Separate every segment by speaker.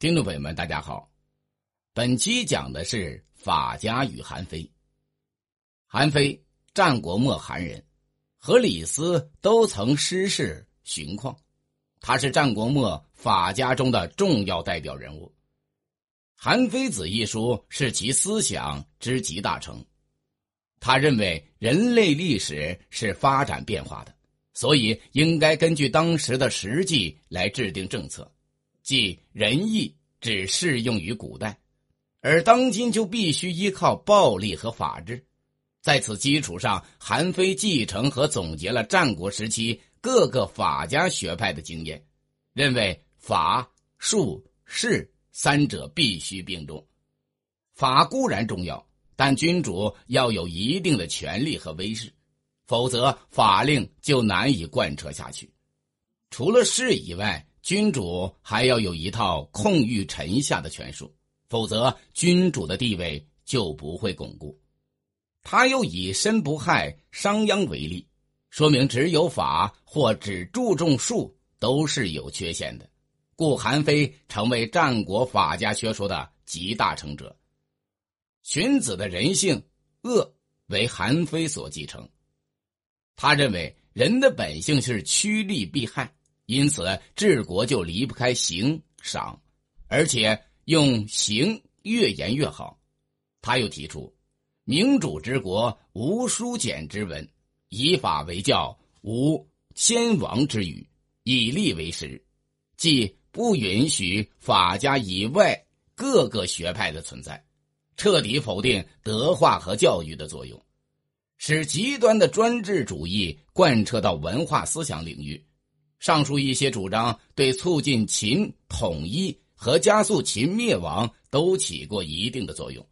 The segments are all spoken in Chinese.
Speaker 1: 听众朋友们，大家好。本期讲的是法家与韩非。韩非，战国末韩人，和李斯都曾师事荀况，他是战国末法家中的重要代表人物。《韩非子》一书是其思想之集大成。他认为人类历史是发展变化的，所以应该根据当时的实际来制定政策。即仁义只适用于古代，而当今就必须依靠暴力和法治。在此基础上，韩非继承和总结了战国时期各个法家学派的经验，认为法、术、势三者必须并重。法固然重要，但君主要有一定的权力和威势，否则法令就难以贯彻下去。除了势以外，君主还要有一套控御臣下的权术，否则君主的地位就不会巩固。他又以申不害商鞅为例，说明只有法或只注重术都是有缺陷的，故韩非成为战国法家学说的集大成者。荀子的人性恶为韩非所继承，他认为人的本性是趋利避害。因此，治国就离不开刑赏，而且用刑越严越好。他又提出：“民主之国，无书简之文；以法为教，无先王之语；以利为实。”即不允许法家以外各个学派的存在，彻底否定德化和教育的作用，使极端的专制主义贯彻到文化思想领域。上述一些主张对促进秦统一和加速秦灭亡都起过一定的作用，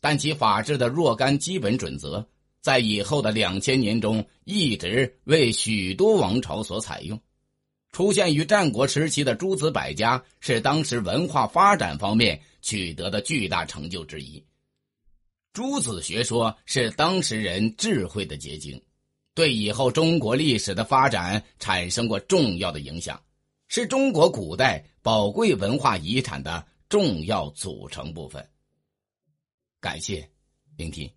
Speaker 1: 但其法治的若干基本准则，在以后的两千年中一直为许多王朝所采用。出现于战国时期的诸子百家，是当时文化发展方面取得的巨大成就之一。诸子学说是当时人智慧的结晶。对以后中国历史的发展产生过重要的影响，是中国古代宝贵文化遗产的重要组成部分。感谢聆听。